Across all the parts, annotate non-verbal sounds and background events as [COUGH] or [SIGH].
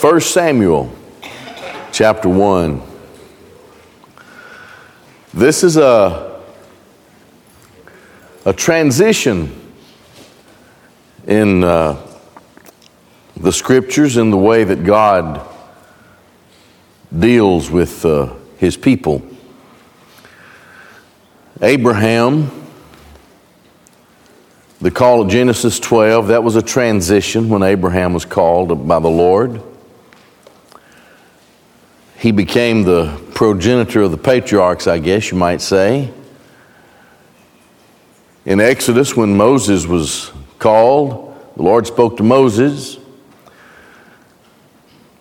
1 Samuel chapter 1. This is a, a transition in uh, the scriptures in the way that God deals with uh, his people. Abraham, the call of Genesis 12, that was a transition when Abraham was called by the Lord. He became the progenitor of the patriarchs, I guess you might say. In Exodus, when Moses was called, the Lord spoke to Moses.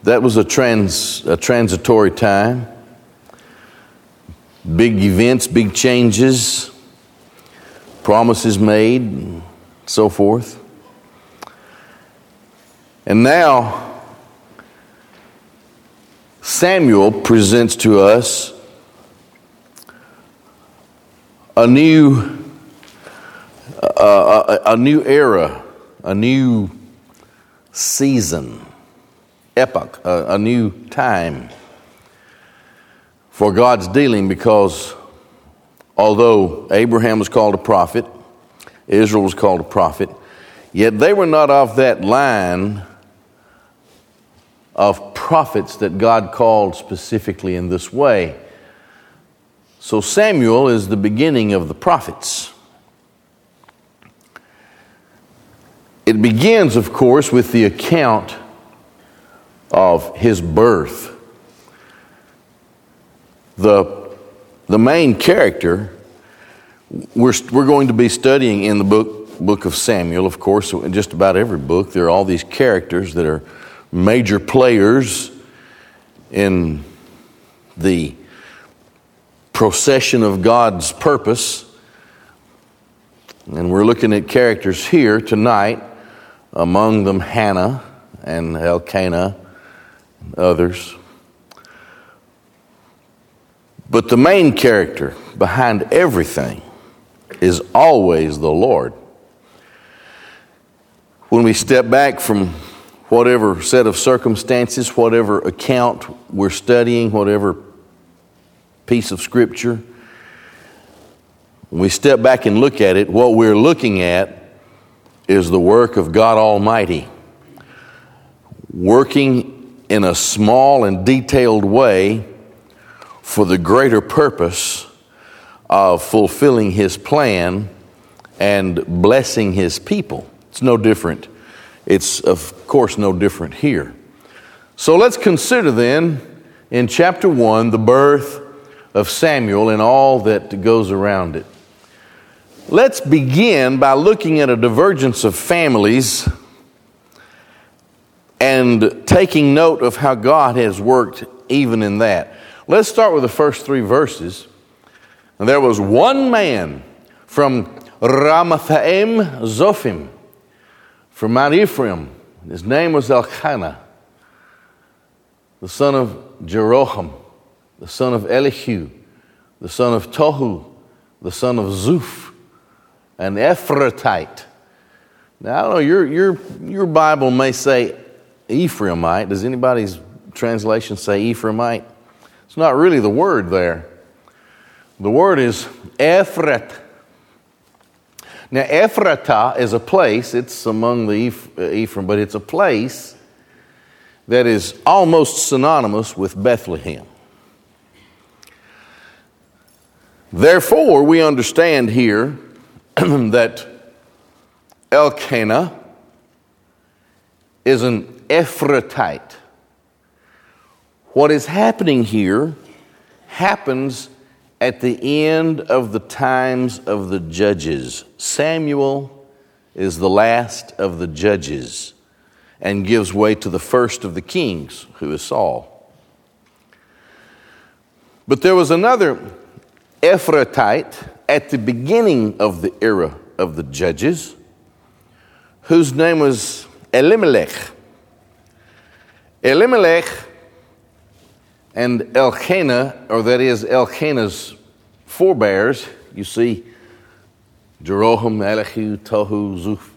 That was a, trans, a transitory time big events, big changes, promises made, and so forth. And now, Samuel presents to us a new, uh, a, a new era, a new season, epoch, a, new time for God's dealing because although Abraham was called a prophet, Israel was called a prophet, yet they were not of that line of prophets that God called specifically in this way. So Samuel is the beginning of the prophets. It begins, of course, with the account of his birth the, the main character we're, we're going to be studying in the book, book of Samuel, of course, in just about every book. There are all these characters that are major players in the procession of God's purpose. And we're looking at characters here tonight, among them Hannah and Elkanah and others. But the main character behind everything is always the Lord. When we step back from whatever set of circumstances, whatever account we're studying, whatever piece of scripture, when we step back and look at it, what we're looking at is the work of God Almighty, working in a small and detailed way for the greater purpose of fulfilling his plan and blessing his people. It's no different. It's, of course, no different here. So let's consider then in chapter 1 the birth of Samuel and all that goes around it. Let's begin by looking at a divergence of families and taking note of how God has worked even in that. Let's start with the first three verses. And there was one man from Ramathaim Zophim, from Mount Ephraim. His name was Elkanah, the son of Jeroham, the son of Elihu, the son of Tohu, the son of Zuph, an Ephratite. Now, I don't know, your, your, your Bible may say Ephraimite. Does anybody's translation say Ephraimite? It's not really the word there. The word is Ephrat. Now, Ephrata is a place, it's among the uh, Ephraim, but it's a place that is almost synonymous with Bethlehem. Therefore, we understand here [CLEARS THROAT] that Elkanah is an Ephratite. What is happening here happens at the end of the times of the judges. Samuel is the last of the judges and gives way to the first of the kings, who is Saul. But there was another Ephratite at the beginning of the era of the judges whose name was Elimelech. Elimelech and Elkanah, or that is Elkanah's forebears, you see Jeroham, Elihu, Tohu, Zuph.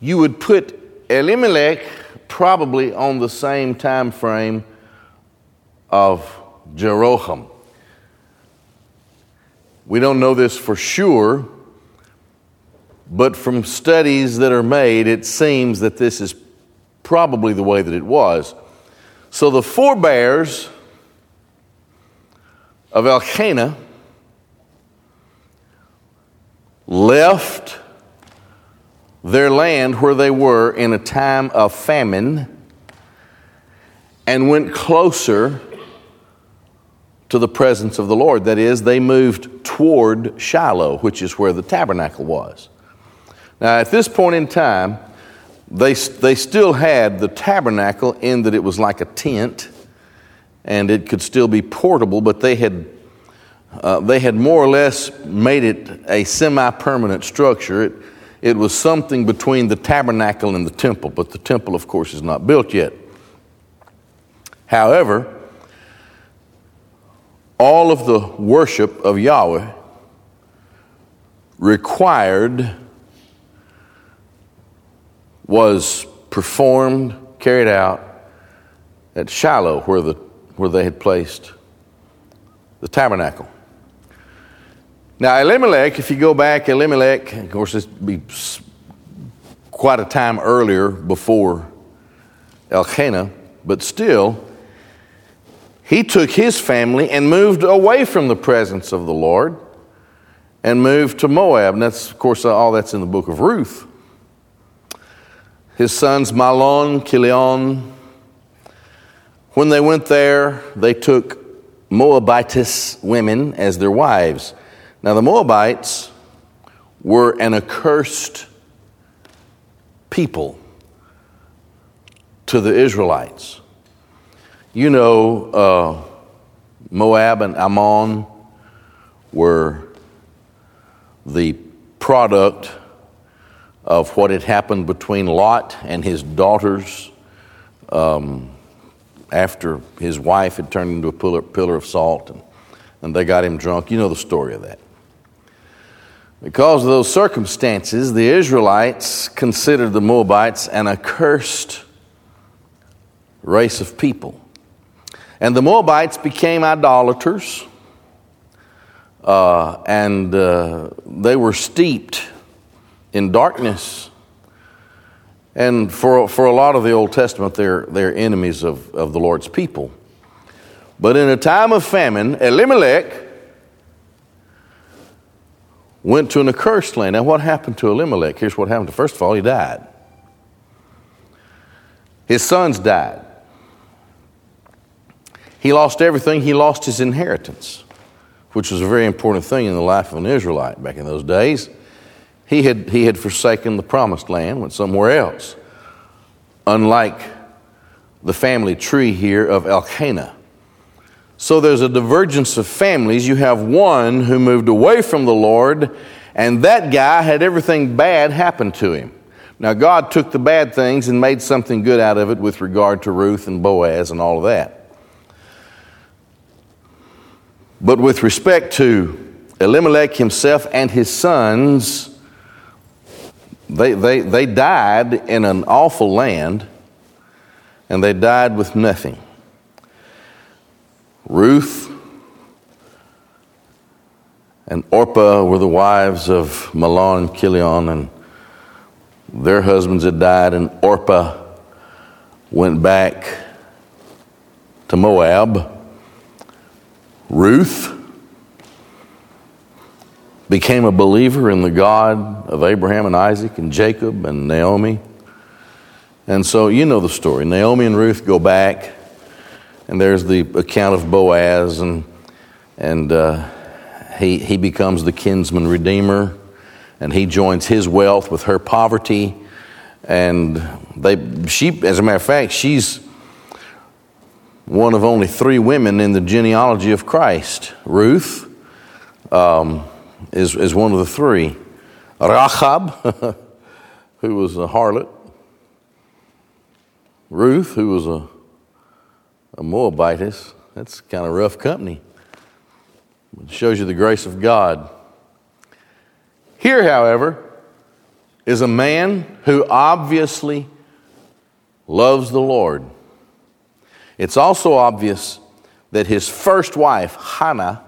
You would put Elimelech probably on the same time frame of Jeroham. We don't know this for sure, but from studies that are made, it seems that this is probably the way that it was. So the forebears of Elkanah left their land where they were in a time of famine and went closer to the presence of the Lord. That is, they moved toward Shiloh, which is where the tabernacle was. Now, at this point in time, they, they still had the tabernacle in that it was like a tent and it could still be portable, but they had, uh, they had more or less made it a semi permanent structure. It, it was something between the tabernacle and the temple, but the temple, of course, is not built yet. However, all of the worship of Yahweh required was performed, carried out at Shiloh, where, the, where they had placed the tabernacle. Now, Elimelech, if you go back, Elimelech, of course, this be quite a time earlier before Elkanah, but still, he took his family and moved away from the presence of the Lord and moved to Moab. And that's, of course, all that's in the book of Ruth. His sons, Mahlon, Chilion, when they went there, they took Moabitess women as their wives. Now, the Moabites were an accursed people to the Israelites. You know, uh, Moab and Ammon were the product of what had happened between Lot and his daughters um, after his wife had turned into a pillar, pillar of salt and, and they got him drunk. You know the story of that. Because of those circumstances, the Israelites considered the Moabites an accursed race of people. And the Moabites became idolaters, uh, and uh, they were steeped in darkness. And for, for a lot of the Old Testament, they're, they're enemies of, of the Lord's people. But in a time of famine, Elimelech went to an accursed land. Now, what happened to Elimelech? Here's what happened. First of all, he died. His sons died. He lost everything. He lost his inheritance, which was a very important thing in the life of an Israelite back in those days. He had, he had forsaken the promised land, went somewhere else. Unlike the family tree here of Elkanah. So there's a divergence of families. You have one who moved away from the Lord, and that guy had everything bad happen to him. Now, God took the bad things and made something good out of it with regard to Ruth and Boaz and all of that. But with respect to Elimelech himself and his sons, they, they, they died in an awful land, and they died with nothing. Ruth and Orpah were the wives of Mahlon and Chilion, and their husbands had died, and Orpah went back to Moab. Ruth became a believer in the God of Abraham and Isaac and Jacob and Naomi. And so you know the story. Naomi and Ruth go back and there's the account of Boaz, and, and uh, he, he becomes the kinsman redeemer, and he joins his wealth with her poverty. And they, she, as a matter of fact, she's one of only three women in the genealogy of Christ. Ruth um, is, is one of the three. Rahab, [LAUGHS] who was a harlot. Ruth, who was a a Moabitess. That's kind of rough company. It shows you the grace of God. Here, however, is a man who obviously loves the Lord. It's also obvious that his first wife, Hannah,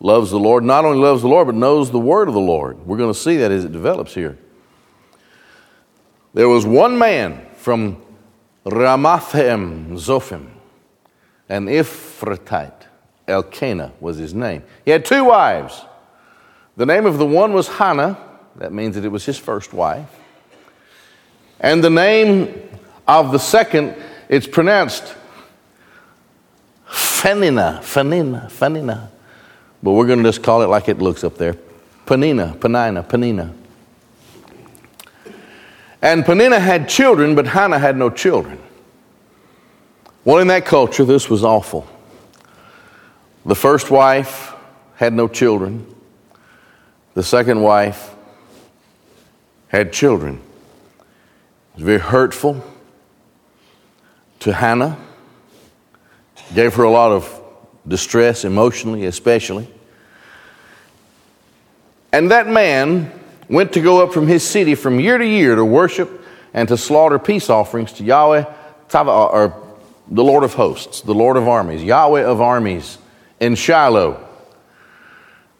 loves the Lord, not only loves the Lord, but knows the word of the Lord. We're going to see that as it develops here. There was one man from Ramathaim Zophim, an Ephratite. Elkanah was his name. He had two wives. The name of the one was Hannah, that means that it was his first wife. And the name of the second, it's pronounced Fanina, Fanina, Fanina. But we're going to just call it like it looks up there Panina, Panina, Panina. And Panina had children, but Hannah had no children. Well, in that culture, this was awful. The first wife had no children, the second wife had children. It was very hurtful to Hannah, gave her a lot of distress emotionally, especially. And that man went to go up from his city from year to year to worship and to slaughter peace offerings to Yahweh, uh, or the Lord of hosts, the Lord of armies, Yahweh of armies in Shiloh.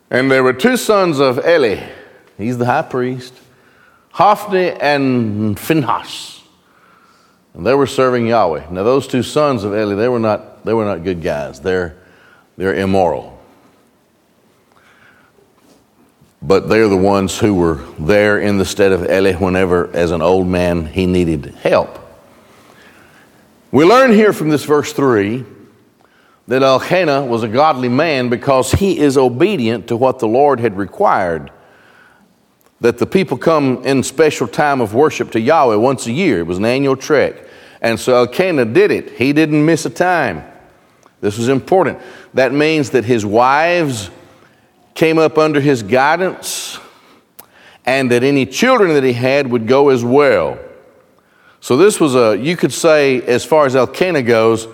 And there were two sons of Eli, he's the high priest, Hophni and Phinehas. And they were serving Yahweh. Now those two sons of Eli, they were not, they were not good guys. They're, they're immoral. But they're the ones who were there in the stead of Eli whenever, as an old man, he needed help. We learn here from this verse 3 that Elkanah was a godly man because he is obedient to what the Lord had required. That the people come in special time of worship to Yahweh once a year. It was an annual trek. And so Elkanah did it. He didn't miss a time. This was important. That means that his wives came up under his guidance and that any children that he had would go as well. So this was a, you could say, as far as Elkanah goes,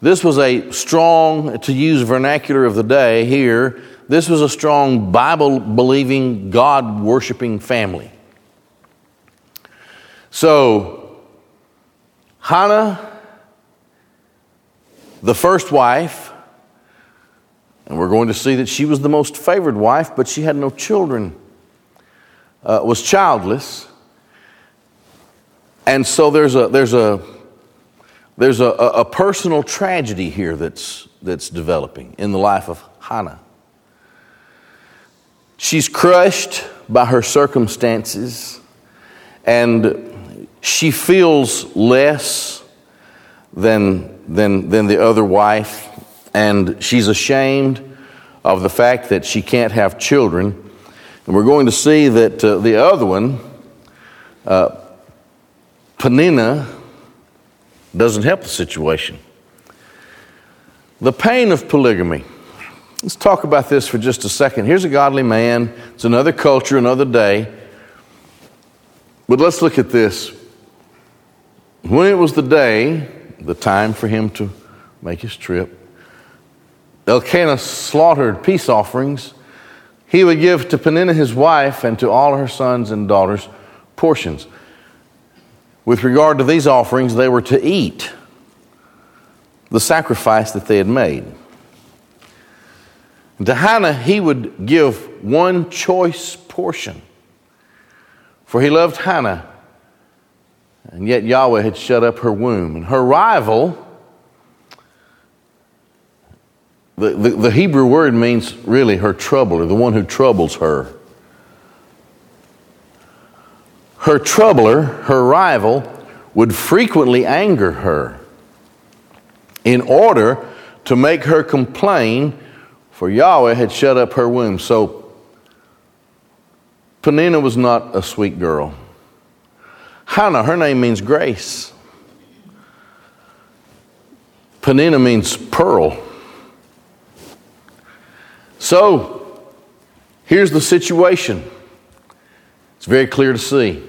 this was a strong, to use vernacular of the day here, this was a strong Bible believing, God worshiping family. So, Hannah, the first wife, and we're going to see that she was the most favored wife, but she had no children, uh, was childless. And so there's a, there's a, there's a, a, personal tragedy here that's, that's developing in the life of Hannah. She's crushed by her circumstances and she feels less than, than, than the other wife, and she's ashamed of the fact that she can't have children. And we're going to see that uh, the other one, uh, Panina, doesn't help the situation. The pain of polygamy. Let's talk about this for just a second. Here's a godly man, it's another culture, another day. But let's look at this. When it was the day, the time for him to make his trip, Elkanah slaughtered peace offerings. He would give to Peninnah his wife and to all her sons and daughters portions. With regard to these offerings, they were to eat the sacrifice that they had made. To Hannah, he would give one choice portion, for he loved Hannah, and yet Yahweh had shut up her womb. And her rival, the, the, the Hebrew word means really her troubler, the one who troubles her. Her troubler, her rival, would frequently anger her in order to make her complain, for Yahweh had shut up her womb. So Peninnah was not a sweet girl. Hannah, her name means grace. Peninnah means pearl. So, here's the situation. It's very clear to see.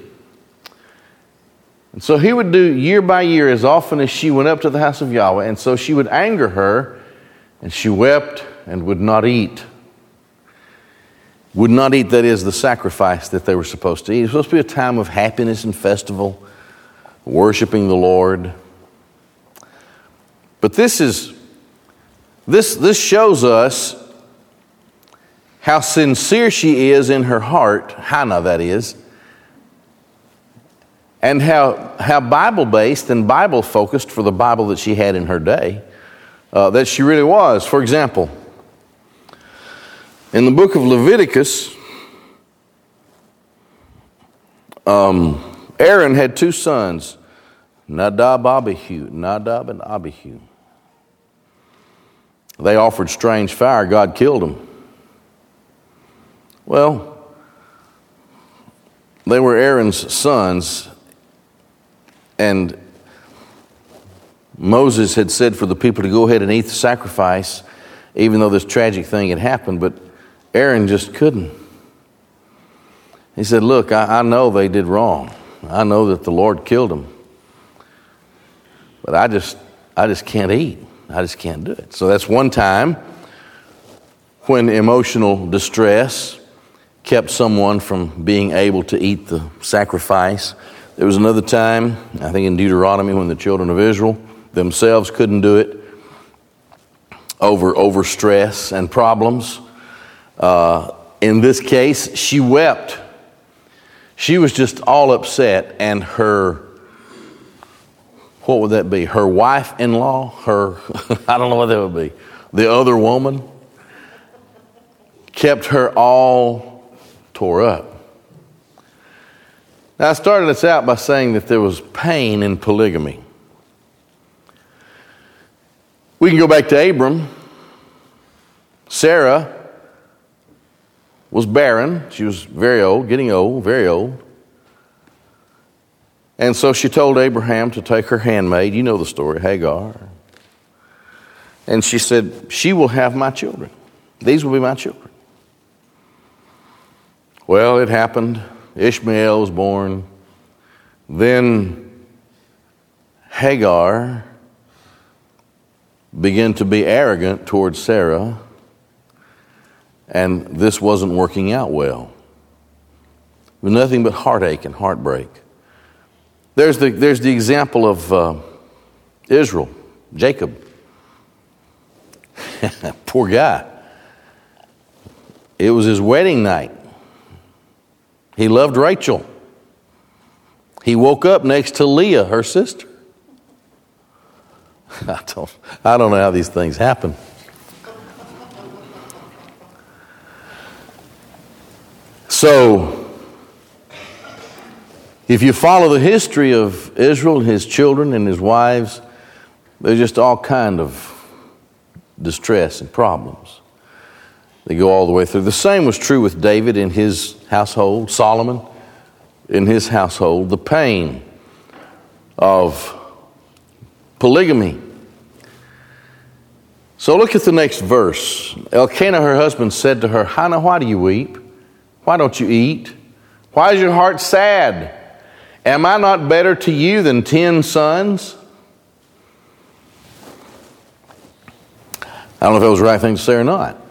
And so he would do year by year as often as she went up to the house of Yahweh. And so she would anger her, and she wept and would not eat. Would not eat, that is, the sacrifice that they were supposed to eat. It was supposed to be a time of happiness and festival worshiping the Lord. But this is this this shows us how sincere she is in her heart, Hannah that is, and how, how Bible based and Bible focused for the Bible that she had in her day uh, that she really was. For example, in the book of Leviticus, um, Aaron had two sons, Nadab, Abihu, Nadab and Abihu. They offered strange fire. God killed them. Well, they were Aaron's sons, and Moses had said for the people to go ahead and eat the sacrifice, even though this tragic thing had happened, but Aaron just couldn't. He said, Look, I, I know they did wrong. I know that the Lord killed them. But I just, I just can't eat. I just can't do it. So that's one time when emotional distress kept someone from being able to eat the sacrifice. There was another time, I think in Deuteronomy, when the children of Israel themselves couldn't do it over, over stress and problems. Uh, in this case, she wept. She was just all upset, and her, what would that be? Her wife in law, her, [LAUGHS] I don't know what that would be, the other woman, kept her all tore up. Now, I started this out by saying that there was pain in polygamy. We can go back to Abram. Sarah was barren. She was very old, getting old, very old. And so she told Abraham to take her handmaid. You know the story, Hagar. And she said, She will have my children. These will be my children. Well, it happened. Ishmael was born. Then Hagar began to be arrogant towards Sarah, and this wasn't working out well. With nothing but heartache and heartbreak. There's the, there's the example of uh, Israel, Jacob. [LAUGHS] Poor guy. It was his wedding night. He loved Rachel. He woke up next to Leah, her sister. [LAUGHS] I don't, I don't know how these things happen. So, if you follow the history of Israel and his children and his wives, there's just all kind of distress and problems. They go all the way through. The same was true with David in his household, Solomon in his household, the pain of polygamy. So look at the next verse. Elkanah, her husband, said to her, Hannah, why do you weep? Why don't you eat? Why is your heart sad? Am I not better to you than ten sons? I don't know if that was the right thing to say or not.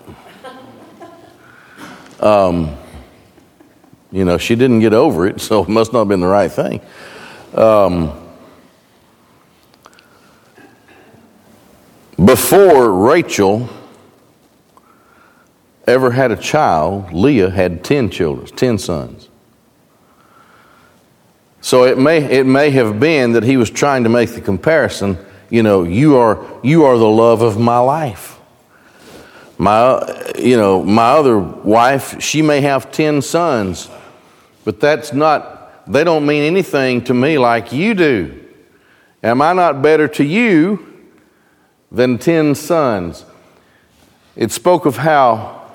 Um, you know, she didn't get over it, [LAUGHS] so it must not have been the right thing. Um, before Rachel ever had a child, Leah had 10 children, 10 sons. So it may, it may have been that he was trying to make the comparison, you know, you are, you are the love of my life. My, you know, my other wife, she may have 10 sons, but that's not, they don't mean anything to me like you do. Am I not better to you than 10 sons? It spoke of how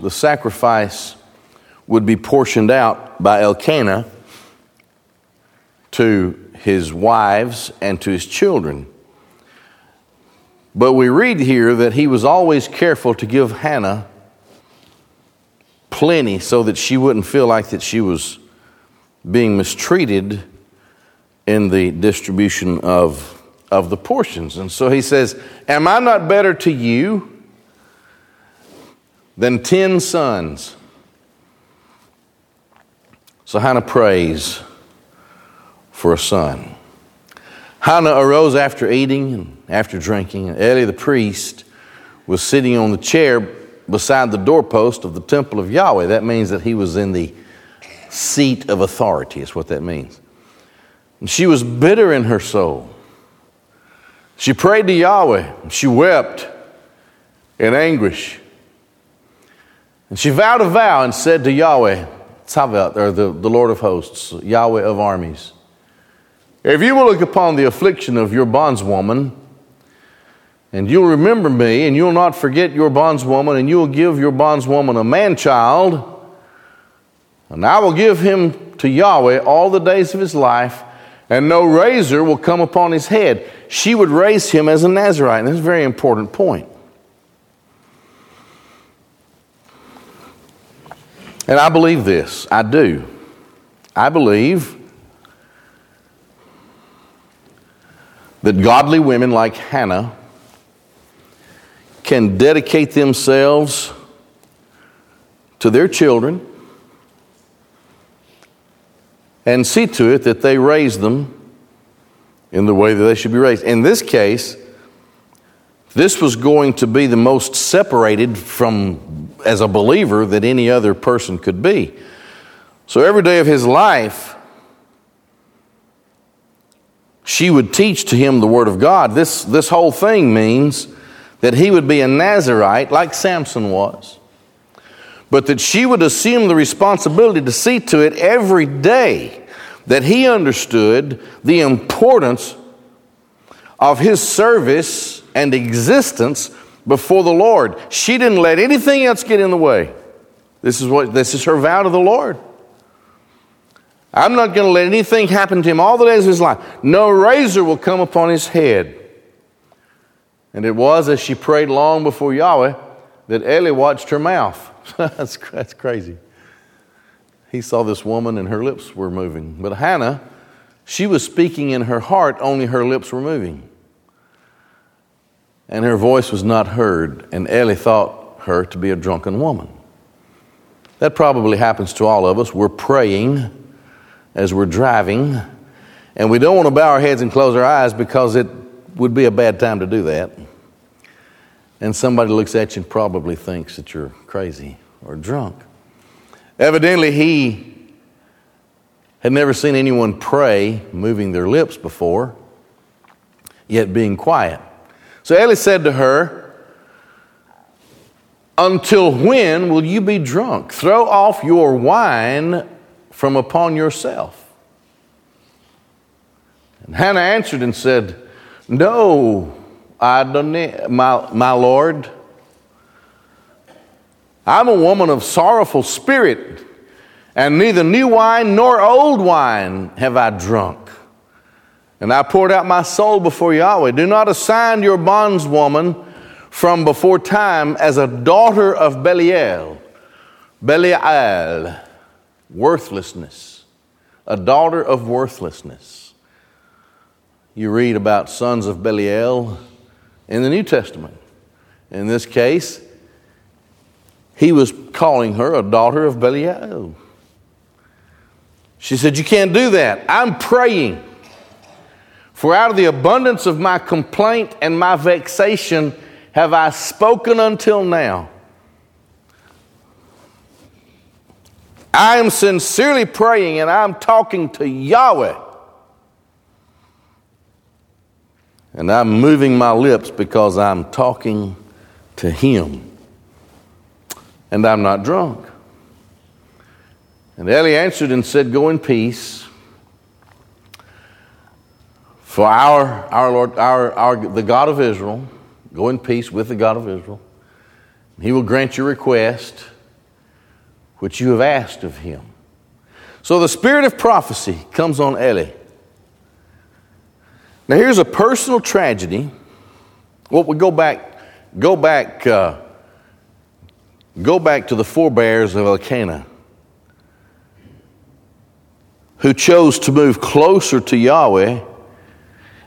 the sacrifice would be portioned out by Elkanah to his wives and to his children. But we read here that he was always careful to give Hannah plenty so that she wouldn't feel like that she was being mistreated in the distribution of, of the portions. And so he says, Am I not better to you than ten sons? So Hannah prays for a son. Hannah arose after eating and after drinking, and Eli the priest was sitting on the chair beside the doorpost of the temple of Yahweh. That means that he was in the seat of authority, is what that means. And she was bitter in her soul. She prayed to Yahweh. She wept in anguish. And she vowed a vow and said to Yahweh, Tzavat, or the, the Lord of hosts, Yahweh of armies, if you will look upon the affliction of your bondswoman, and you'll remember me, and you'll not forget your bondswoman, and you'll give your bondswoman a man child, and I will give him to Yahweh all the days of his life, and no razor will come upon his head. She would raise him as a Nazarite. And that's a very important point. And I believe this. I do. I believe that godly women like Hannah can dedicate themselves to their children and see to it that they raise them in the way that they should be raised. In this case, this was going to be the most separated from, as a believer, that any other person could be. So every day of his life, she would teach to him the Word of God. This, this whole thing means that he would be a Nazarite like Samson was but that she would assume the responsibility to see to it every day that he understood the importance of his service and existence before the Lord. She didn't let anything else get in the way. This is what this is her vow to the Lord. I'm not going to let anything happen to him all the days of his life. No razor will come upon his head. And it was as she prayed long before Yahweh that Eli watched her mouth. [LAUGHS] that's, that's crazy. He saw this woman and her lips were moving. But Hannah, she was speaking in her heart, only her lips were moving. And her voice was not heard, and Eli thought her to be a drunken woman. That probably happens to all of us. We're praying as we're driving, and we don't want to bow our heads and close our eyes because it would be a bad time to do that. And somebody looks at you and probably thinks that you're crazy or drunk. Evidently, he had never seen anyone pray moving their lips before, yet being quiet. So Eli said to her, Until when will you be drunk? Throw off your wine from upon yourself. And Hannah answered and said, No, my, my Lord. I'm a woman of sorrowful spirit, and neither new wine nor old wine have I drunk. And I poured out my soul before Yahweh. Do not assign your bondswoman from before time as a daughter of Belial. Belial, worthlessness, a daughter of worthlessness. You read about sons of Belial in the New Testament. In this case, he was calling her a daughter of Belial. She said, You can't do that. I'm praying. For out of the abundance of my complaint and my vexation have I spoken until now. I am sincerely praying and I'm talking to Yahweh. And I'm moving my lips because I'm talking to Him. And I'm not drunk. And Eli answered and said, Go in peace. For our, our Lord, our, our, the God of Israel, go in peace with the God of Israel. He will grant your request, which you have asked of him. So the spirit of prophecy comes on Eli. Now, here's a personal tragedy. Well, we go back, go back, uh, go back to the forebears of Elkanah, who chose to move closer to Yahweh,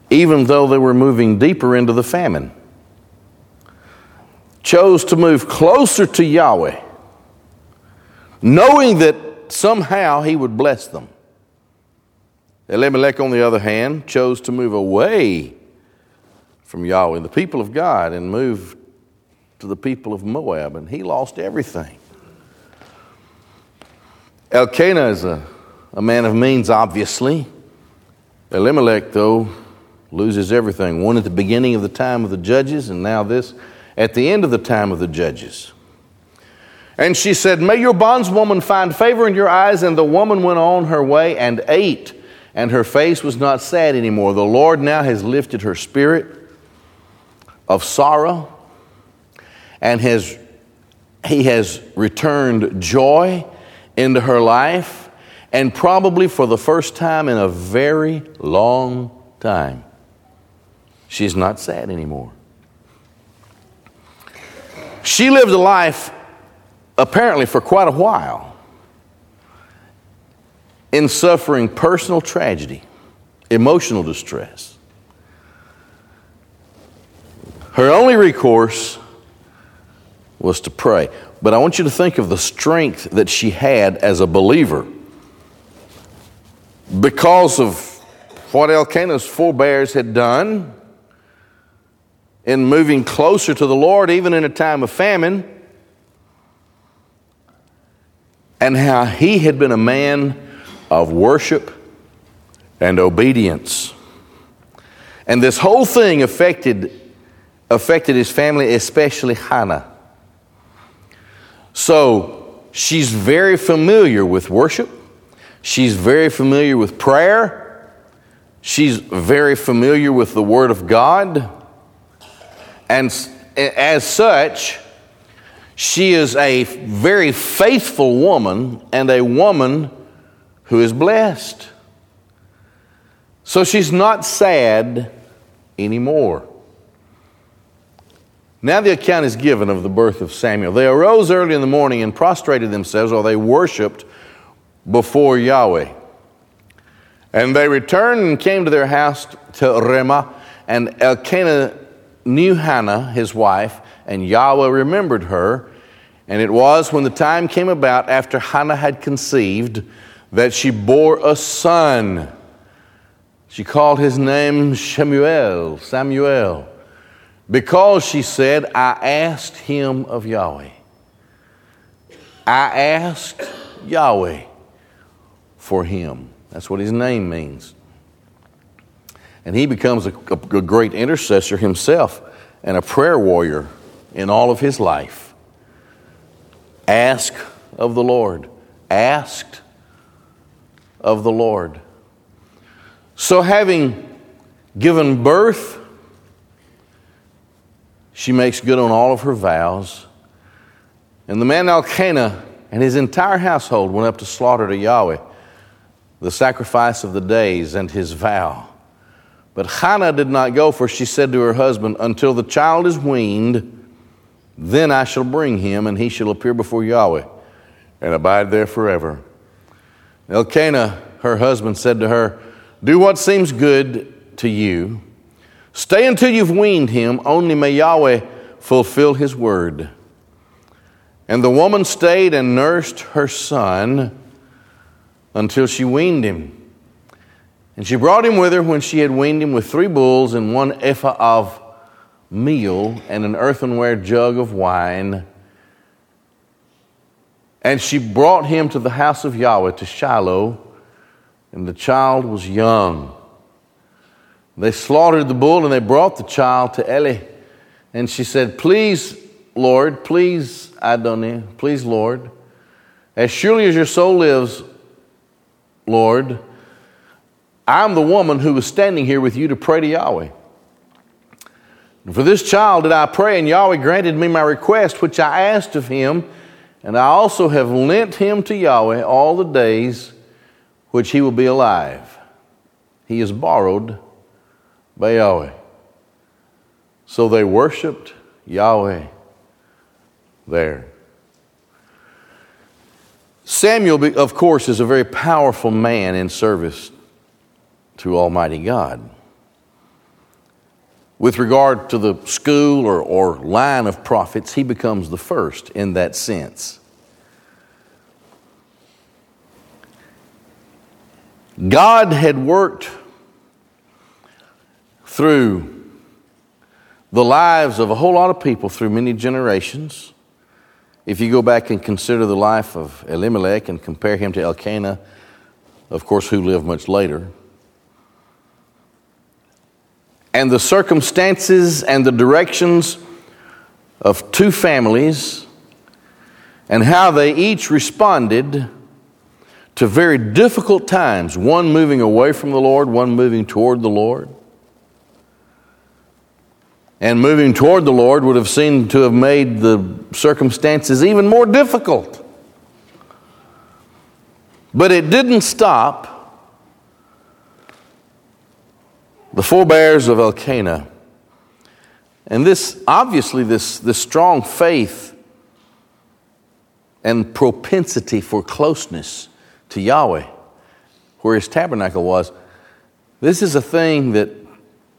even though they were moving deeper into the famine. Chose to move closer to Yahweh, knowing that somehow He would bless them. Elimelech, on the other hand, chose to move away from Yahweh, the people of God, and move to the people of Moab, and he lost everything. Elkanah is a, a man of means, obviously. Elimelech, though, loses everything. One at the beginning of the time of the judges, and now this at the end of the time of the judges. And she said, May your bondswoman find favor in your eyes. And the woman went on her way and ate, and her face was not sad anymore. The Lord now has lifted her spirit of sorrow, and has, He has returned joy into her life, and probably for the first time in a very long time, she's not sad anymore. She lived a life apparently for quite a while in suffering personal tragedy, emotional distress. Her only recourse was to pray. But I want you to think of the strength that she had as a believer because of what Elkanah's forebears had done in moving closer to the Lord, even in a time of famine and how he had been a man of worship and obedience. And this whole thing affected, affected his family, especially Hannah. So she's very familiar with worship, she's very familiar with prayer, she's very familiar with the Word of God. And as such, she is a very faithful woman and a woman who is blessed. So she's not sad anymore. Now the account is given of the birth of Samuel. They arose early in the morning and prostrated themselves, or they worshiped before Yahweh. And they returned and came to their house to Ramah, and Elkanah knew Hannah, his wife, and Yahweh remembered her. And it was when the time came about after Hannah had conceived that she bore a son. She called his name Shemuel, Samuel, because she said, I asked him of Yahweh. I asked Yahweh for him. That's what his name means. And he becomes a, a, great intercessor himself and a prayer warrior in all of his life. Ask of the Lord. Asked of the Lord. So, having given birth, she makes good on all of her vows. And the man Elkanah and his entire household went up to slaughter to Yahweh the sacrifice of the days and his vow. But Hannah did not go, for she said to her husband, Until the child is weaned, then I shall bring him, and he shall appear before Yahweh and abide there forever. Elkanah, her husband, said to her, Do what seems good to you. Stay until you've weaned him, only may Yahweh fulfill his word. And the woman stayed and nursed her son until she weaned him. And she brought him with her when she had weaned him with three bulls and one ephah of meal and an earthenware jug of wine. And she brought him to the house of Yahweh, to Shiloh, and the child was young. They slaughtered the bull and they brought the child to Eli. And she said, Please, Lord, please, Adonai, please, Lord, as surely as your soul lives, Lord, I'm the woman who was standing here with you to pray to Yahweh. And for this child did I pray, and Yahweh granted me my request, which I asked of him. And I also have lent him to Yahweh all the days which he will be alive. He is borrowed by Yahweh. So they worshiped Yahweh there. Samuel, of course, is a very powerful man in service to Almighty God with regard to the school or, or line of prophets, he becomes the first in that sense. God had worked through the lives of a whole lot of people through many generations. If you go back and consider the life of Elimelech and compare him to Elkanah, of course, who lived much later, and the circumstances and the directions of two families and how they each responded to very difficult times, one moving away from the Lord, one moving toward the Lord. And moving toward the Lord would have seemed to have made the circumstances even more difficult. But it didn't stop the forebears of Elkanah. And this, obviously, this, this strong faith and propensity for closeness to Yahweh, where his tabernacle was, this is a thing that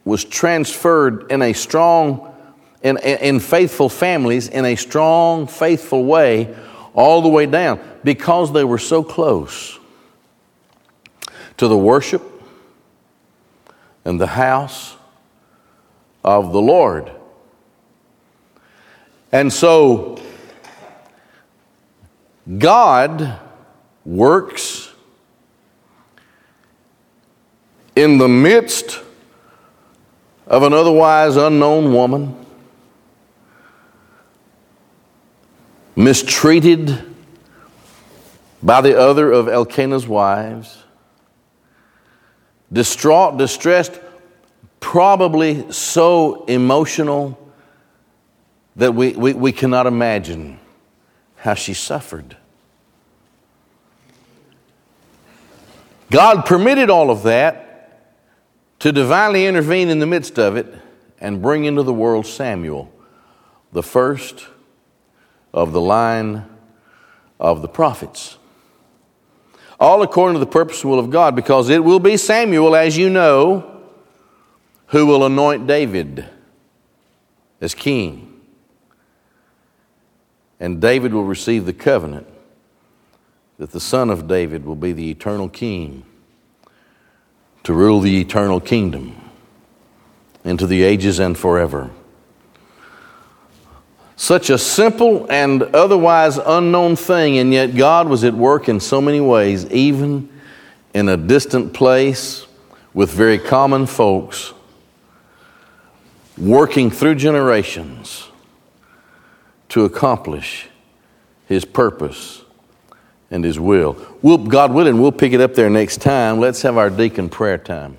was transferred in a strong, in, in faithful families, in a strong, faithful way, all the way down, because they were so close to the worship and the house of the Lord. And so, God works in the midst of an otherwise unknown woman, mistreated by the other of Elkanah's wives distraught, distressed, probably so emotional that we, we, we cannot imagine how she suffered. God permitted all of that to divinely intervene in the midst of it and bring into the world Samuel, the first of the line of the prophets all according to the purpose and will of God, because it will be Samuel, as you know, who will anoint David as king. And David will receive the covenant that the son of David will be the eternal king to rule the eternal kingdom into the ages and forever. Such a simple and otherwise unknown thing, and yet God was at work in so many ways, even in a distant place with very common folks, working through generations to accomplish His purpose and His will. We'll, God willing, we'll pick it up there next time. Let's have our deacon prayer time.